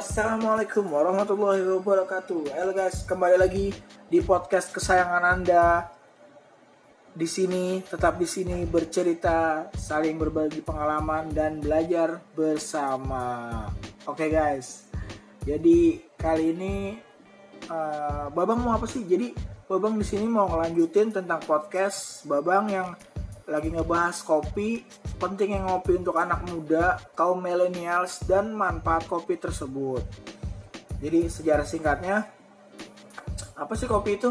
Assalamualaikum warahmatullahi wabarakatuh. Halo guys, kembali lagi di podcast kesayangan Anda. Di sini, tetap di sini bercerita, saling berbagi pengalaman dan belajar bersama. Oke guys. Jadi kali ini uh, Babang mau apa sih? Jadi Babang di sini mau ngelanjutin tentang podcast Babang yang lagi ngebahas kopi, pentingnya ngopi untuk anak muda, kaum millennials, dan manfaat kopi tersebut. Jadi sejarah singkatnya, apa sih kopi itu?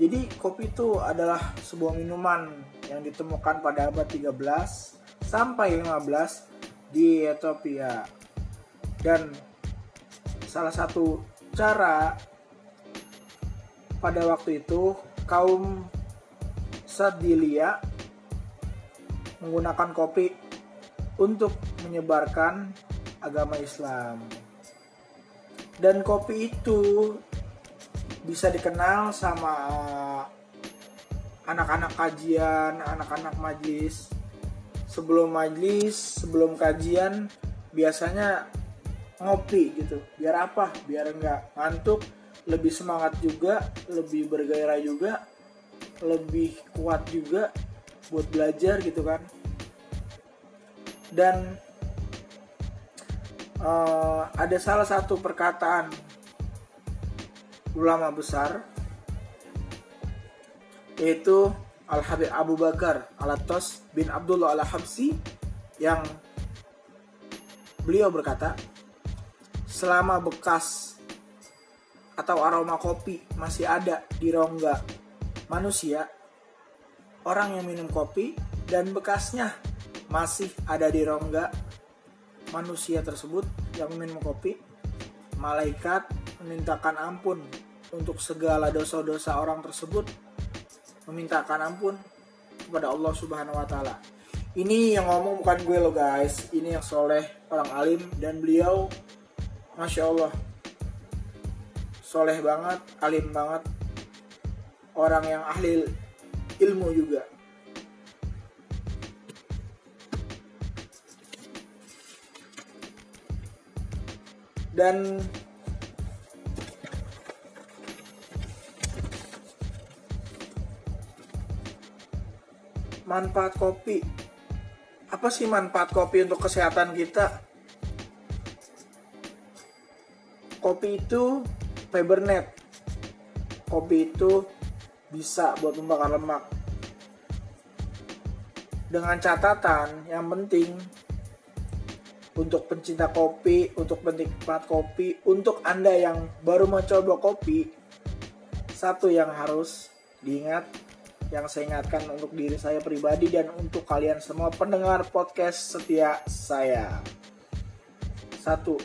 Jadi kopi itu adalah sebuah minuman yang ditemukan pada abad 13 sampai 15 di Ethiopia. Dan salah satu cara pada waktu itu kaum Sadilia menggunakan kopi untuk menyebarkan agama Islam. Dan kopi itu bisa dikenal sama anak-anak kajian, anak-anak majlis. Sebelum majlis, sebelum kajian, biasanya ngopi gitu. Biar apa? Biar nggak ngantuk, lebih semangat juga, lebih bergairah juga, lebih kuat juga buat belajar gitu kan dan uh, ada salah satu perkataan ulama besar yaitu Al Habib Abu Bakar Al Atos bin Abdullah Al Habsi yang beliau berkata selama bekas atau aroma kopi masih ada di rongga manusia orang yang minum kopi dan bekasnya masih ada di rongga manusia tersebut yang minum kopi, malaikat memintakan ampun untuk segala dosa-dosa orang tersebut, memintakan ampun kepada Allah Subhanahu wa taala. Ini yang ngomong bukan gue loh guys, ini yang soleh orang alim dan beliau masya Allah soleh banget, alim banget, orang yang ahli ilmu juga. Dan manfaat kopi. Apa sih manfaat kopi untuk kesehatan kita? Kopi itu fiber net. Kopi itu bisa buat membakar lemak. Dengan catatan yang penting untuk pencinta kopi, untuk penikmat kopi, untuk Anda yang baru mencoba kopi, satu yang harus diingat, yang saya ingatkan untuk diri saya pribadi dan untuk kalian semua pendengar podcast setia saya. Satu,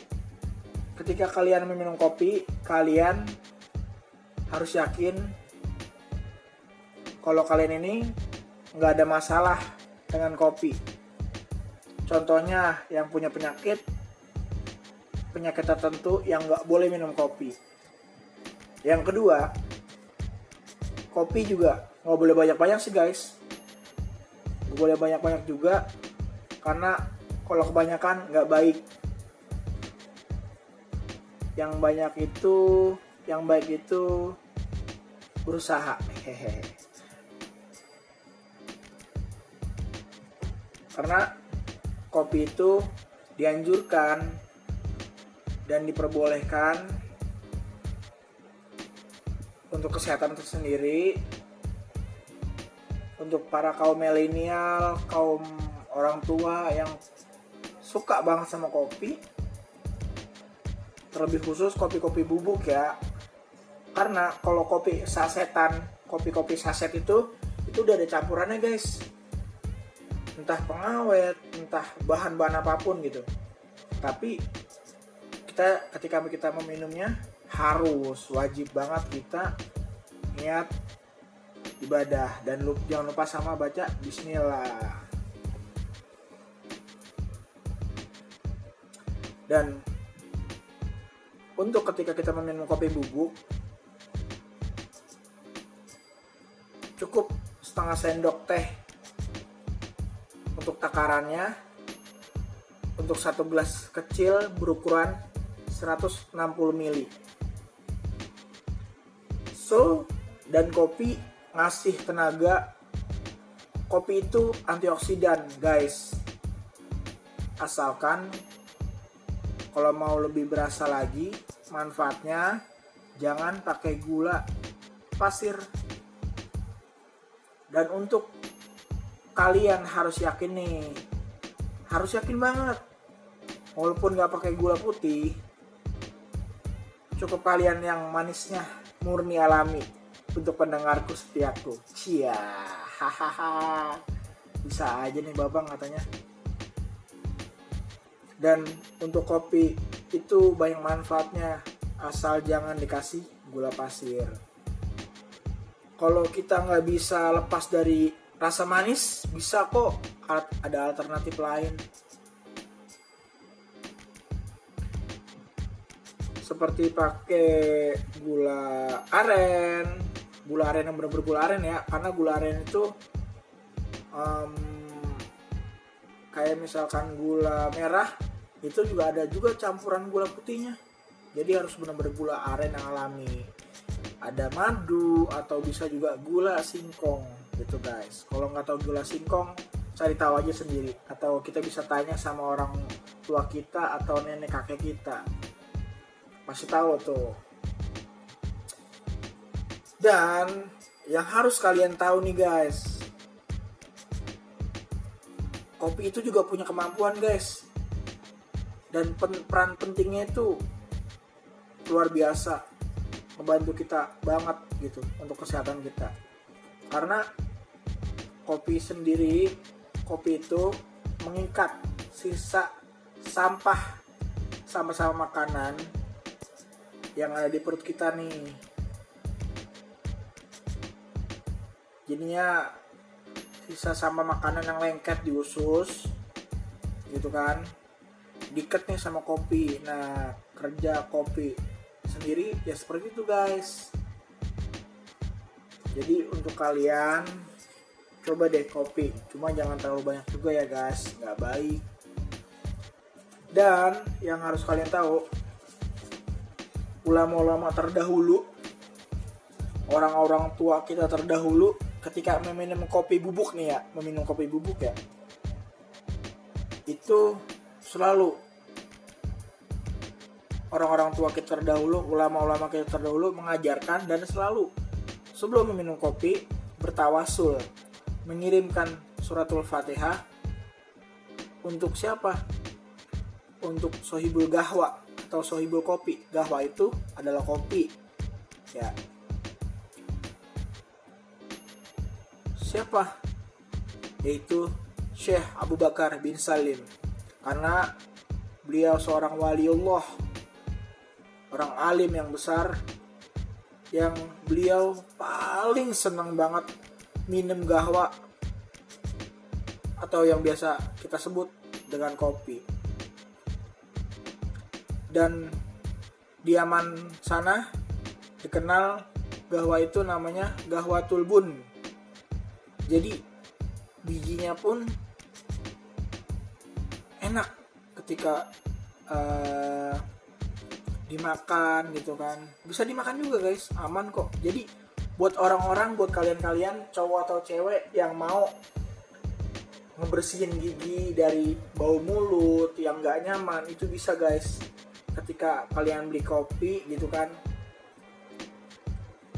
ketika kalian meminum kopi, kalian harus yakin kalau kalian ini nggak ada masalah dengan kopi. Contohnya yang punya penyakit, penyakit tertentu yang nggak boleh minum kopi. Yang kedua, kopi juga nggak boleh banyak-banyak sih guys. Nggak boleh banyak-banyak juga, karena kalau kebanyakan nggak baik. Yang banyak itu, yang baik itu berusaha. Hehehe. karena kopi itu dianjurkan dan diperbolehkan untuk kesehatan tersendiri untuk para kaum milenial, kaum orang tua yang suka banget sama kopi. Terlebih khusus kopi-kopi bubuk ya. Karena kalau kopi sasetan kopi-kopi saset itu itu udah ada campurannya guys entah pengawet, entah bahan-bahan apa pun gitu. Tapi kita ketika kita meminumnya harus wajib banget kita niat ibadah dan lup, jangan lupa sama baca bismillah. Dan untuk ketika kita meminum kopi bubuk cukup setengah sendok teh takarannya. Untuk satu gelas kecil berukuran 160 ml so dan kopi ngasih tenaga. Kopi itu antioksidan guys. Asalkan kalau mau lebih berasa lagi manfaatnya jangan pakai gula pasir. Dan untuk kalian harus yakin nih. Harus yakin banget. Walaupun nggak pakai gula putih cukup kalian yang manisnya murni alami untuk pendengarku setiaku. Cia hahaha. Bisa aja nih babang katanya. Dan untuk kopi itu banyak manfaatnya asal jangan dikasih gula pasir. Kalau kita nggak bisa lepas dari rasa manis bisa kok. Ada alternatif lain. Seperti pakai gula aren. Gula aren yang benar-benar gula aren ya. Karena gula aren itu um, kayak misalkan gula merah itu juga ada juga campuran gula putihnya. Jadi harus benar-benar gula aren yang alami. Ada madu atau bisa juga gula singkong gitu guys. Kalau nggak tahu gula singkong cari tahu aja sendiri. Atau kita bisa tanya sama orang tua kita atau nenek kakek kita. Masih tahu tuh. Dan yang harus kalian tahu nih guys. Kopi itu juga punya kemampuan guys. Dan pen peran pentingnya itu luar biasa. Membantu kita banget gitu untuk kesehatan kita. Karena kopi sendiri kopi itu mengikat sisa sampah sama-sama makanan yang ada di perut kita nih. Jadinya sisa sama makanan yang lengket di usus gitu kan diket nih sama kopi. Nah kerja kopi sendiri ya seperti itu guys. Jadi untuk kalian coba deh kopi cuma jangan terlalu banyak juga ya guys. Nggak baik. Dan yang harus kalian tahu ulama-ulama terdahulu orang-orang tua kita terdahulu ketika meminum kopi bubuk nih ya meminum kopi bubuk ya itu selalu orang-orang tua kita terdahulu ulama-ulama kita terdahulu mengajarkan dan selalu sebelum meminum kopi bertawasul mengirimkan suratul fatihah untuk siapa untuk sohibul gahwa atau sohibul kopi. Gahwa itu adalah kopi. Ya. Siapa? Yaitu Syekh Abu Bakar bin Salim. Karena beliau seorang waliullah. Orang alim yang besar yang beliau paling senang banget minum gahwa atau yang biasa kita sebut dengan kopi. Dan di Yaman sana dikenal gahwa itu namanya gahwa tulbun. Jadi bijinya pun enak ketika uh, dimakan gitu kan. Bisa dimakan juga guys. Aman kok. Jadi buat orang-orang buat kalian-kalian cowok atau cewek yang mau ngebersihin gigi dari bau mulut yang gak nyaman itu bisa guys. Ketika kalian beli kopi gitu kan.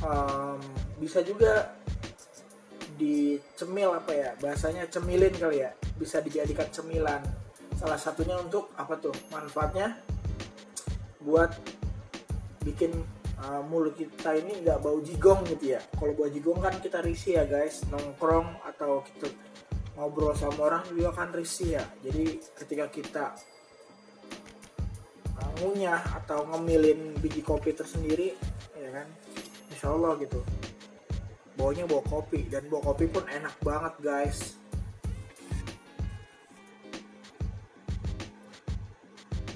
Um, bisa juga dicemil apa ya bahasanya cemilin kali ya. Bisa dijadikan cemilan. Salah satunya untuk apa tuh manfaatnya? Buat bikin uh, mulut kita ini nggak bau jigong gitu ya. Kalau bau jigong kan kita risih ya guys. Nongkrong atau kita ngobrol sama orang juga kan risih ya. Jadi ketika kita ngunyah atau ngemilin biji kopi tersendiri ya kan? Insya Allah gitu. Baunya bau kopi. Dan bau kopi pun enak banget guys.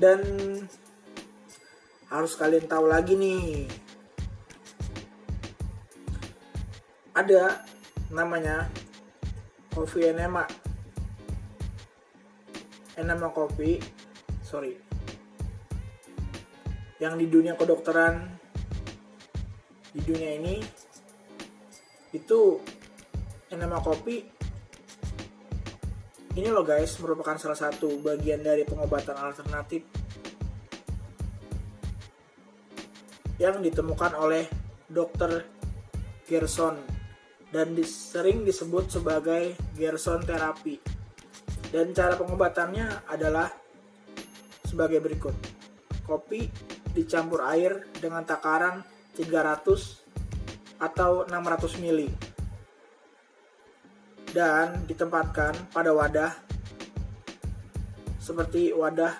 Dan harus kalian tahu lagi nih. Ada namanya kopi enema enema kopi sorry. Yang di dunia kedokteran di dunia ini itu nama kopi ini loh guys merupakan salah satu bagian dari pengobatan alternatif yang ditemukan oleh Dr. Gerson dan sering disebut sebagai Gerson terapi. Dan cara pengobatannya adalah sebagai berikut. Kopi dicampur air dengan takaran 300 atau 600 ml dan ditempatkan pada wadah seperti wadah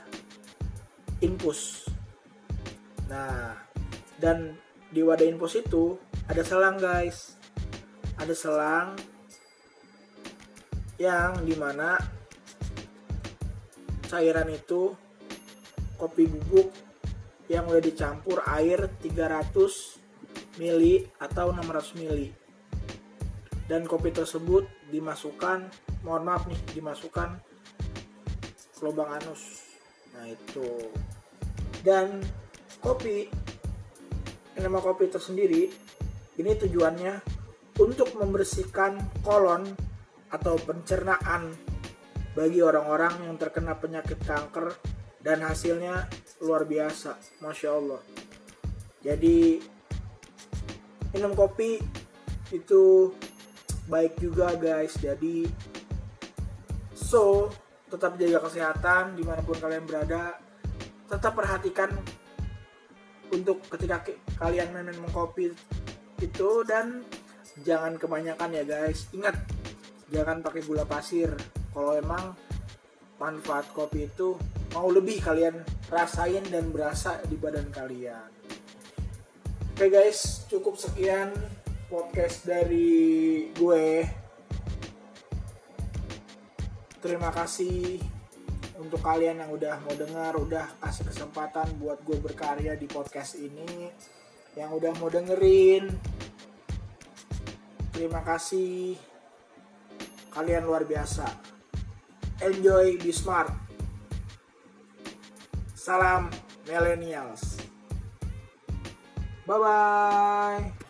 infus. Nah, dan di wadah infus itu ada selang guys. Ada selang yang di mana cairan itu kopi bubuk yang udah dicampur air 300 ml atau 600 ml dan kopi tersebut dimasukkan mohon maaf nih dimasukkan ke lubang anus. Nah itu. Dan kopi nama kopi tersendiri ini tujuannya untuk membersihkan kolon atau pencernaan bagi orang-orang yang terkena penyakit kanker dan hasilnya luar biasa, masya Allah. Jadi minum kopi itu baik juga guys. Jadi so tetap jaga kesehatan di mana pun kalian berada. Tetap perhatikan untuk ketika kalian minum kopi itu dan jangan kebanyakan ya guys. Ingat jangan pakai gula pasir. Kalau emang manfaat kopi itu mau lebih kalian rasain dan berasa di badan kalian. Oke guys cukup sekian podcast dari gue. Terima kasih untuk kalian yang udah mau dengar, udah kasih kesempatan buat gue berkarya di podcast ini, yang udah mau dengerin, terima kasih. Kalian luar biasa. Enjoy, be smart. Salam millennials. Bye bye.